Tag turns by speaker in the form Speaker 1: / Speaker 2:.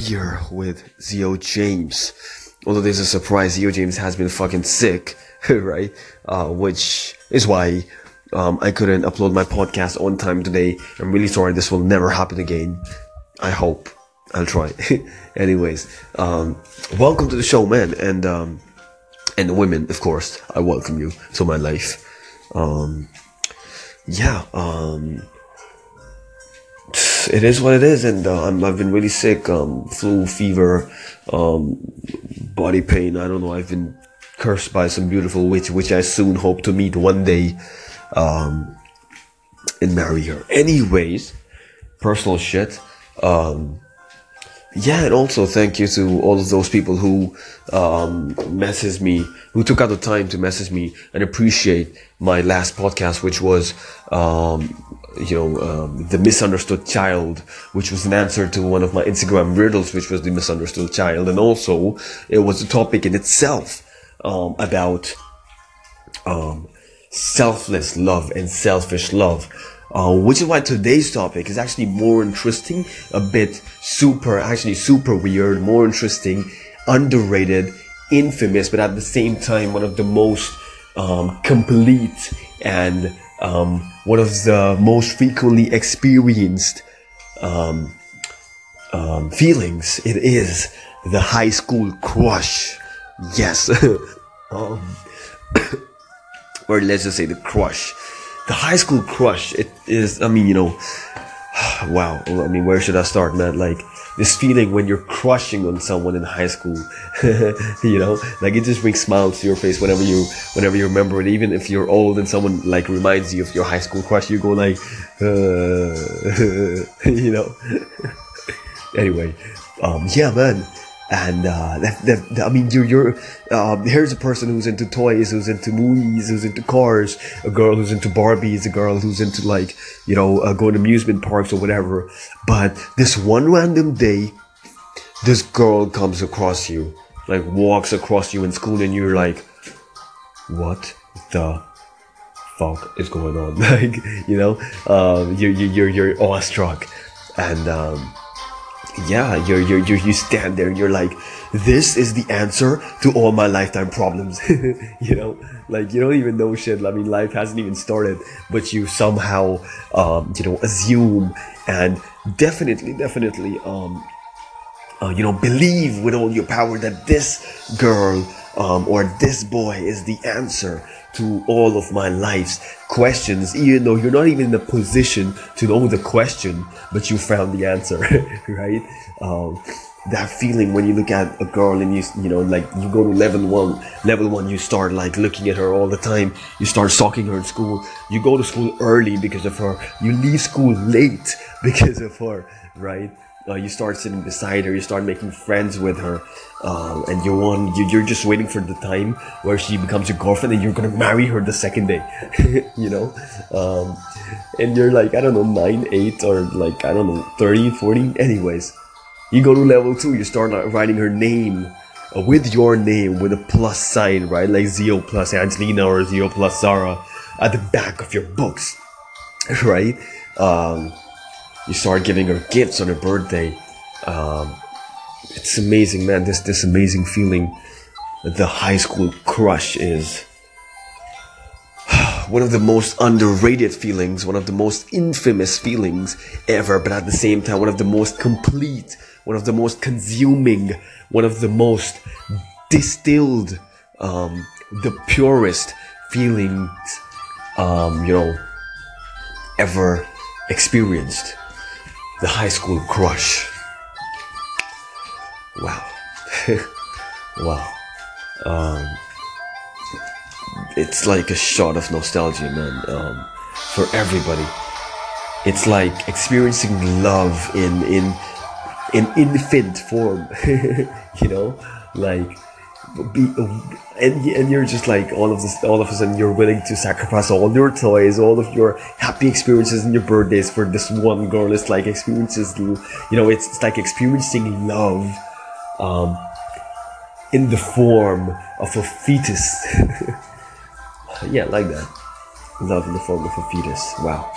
Speaker 1: beer with Zio James. Although there's a surprise, Zio James has been fucking sick, right? Uh, which is why um, I couldn't upload my podcast on time today. I'm really sorry. This will never happen again. I hope. I'll try. Anyways, um, welcome to the show, man, and um, and women, of course. I welcome you to my life. Um, yeah. It is what it is, and uh, i have been really sick. Um, flu, fever, um, body pain. I don't know. I've been cursed by some beautiful witch, which I soon hope to meet one day, um, and marry her. Anyways, personal shit. Um, yeah, and also thank you to all of those people who um, messaged me, who took out the time to message me and appreciate my last podcast, which was, um, you know, um, the misunderstood child, which was an answer to one of my Instagram riddles, which was the misunderstood child, and also it was a topic in itself um, about um, selfless love and selfish love uh, which is why today's topic is actually more interesting, a bit super, actually super weird, more interesting, underrated, infamous, but at the same time, one of the most um, complete and um, one of the most frequently experienced um, um feelings. It is the high school crush. Yes. Um, or let's just say the crush the high school crush it is i mean you know wow. I mean where should i start man? Like this feeling when you're crushing on someone in high school you know? Like it just brings smiles to your face whenever you whenever you remember it. Even if you're old and someone like reminds you of your high school crush you go like uh, you know? Anyway um yeah man and uh, that, that, I mean, you're, you're um, here's a person who's into toys, who's into movies, who's into cars, a girl who's into Barbies, a girl who's into like, you know, uh, going to amusement parks or whatever. But this one random day, this girl comes across you, like walks across you in school, and you're like, what the fuck is going on? like, you know, um, you're, you're, you're awestruck. And, um, yeah, you're, you're, you're, you stand there and you're like, this is the answer to all my lifetime problems. you know, like you don't even know shit. I mean, life hasn't even started, but you somehow, um, you know, assume and definitely, definitely, um, uh, you know, believe with all your power that this girl um, or this boy is the answer to all of my life's questions, even though you're not even in a position to know the question, but you found the answer, right? Um, that feeling when you look at a girl and you you know like you go to level one level one you start like looking at her all the time. You start stalking her in school. You go to school early because of her. You leave school late because of her right uh, you start sitting beside her, you start making friends with her, uh, and you want you, you're just waiting for the time where she becomes your girlfriend and you're gonna marry her the second day, you know, um, and you're like I don't know nine, eight, or like I don't know 30, 40. Anyways, you go to level two, you start writing her name uh, with your name with a plus sign, right, like Zio plus Angelina or Zio plus Zara at the back of your books, right. Um, you start giving her gifts on her birthday. Um, it's amazing, man. This this amazing feeling. The high school crush is one of the most underrated feelings, one of the most infamous feelings ever, but at the same time, one of the most complete, one of the most consuming, one of the most distilled, um, the purest feelings, um, you know, ever experienced the high school crush. Wow. wow. Um, it's like a shot of nostalgia, man, um, for everybody. It's like experiencing love in in in infant form, you know, like be, and and you're just like all of this, all of a sudden you're willing to sacrifice all your toys, all of your happy experiences and your birthdays for this one girl. It's like experiences, you know, it's, it's like experiencing love, um, in the form of a fetus. yeah, like that. Love in the form of a fetus. Wow.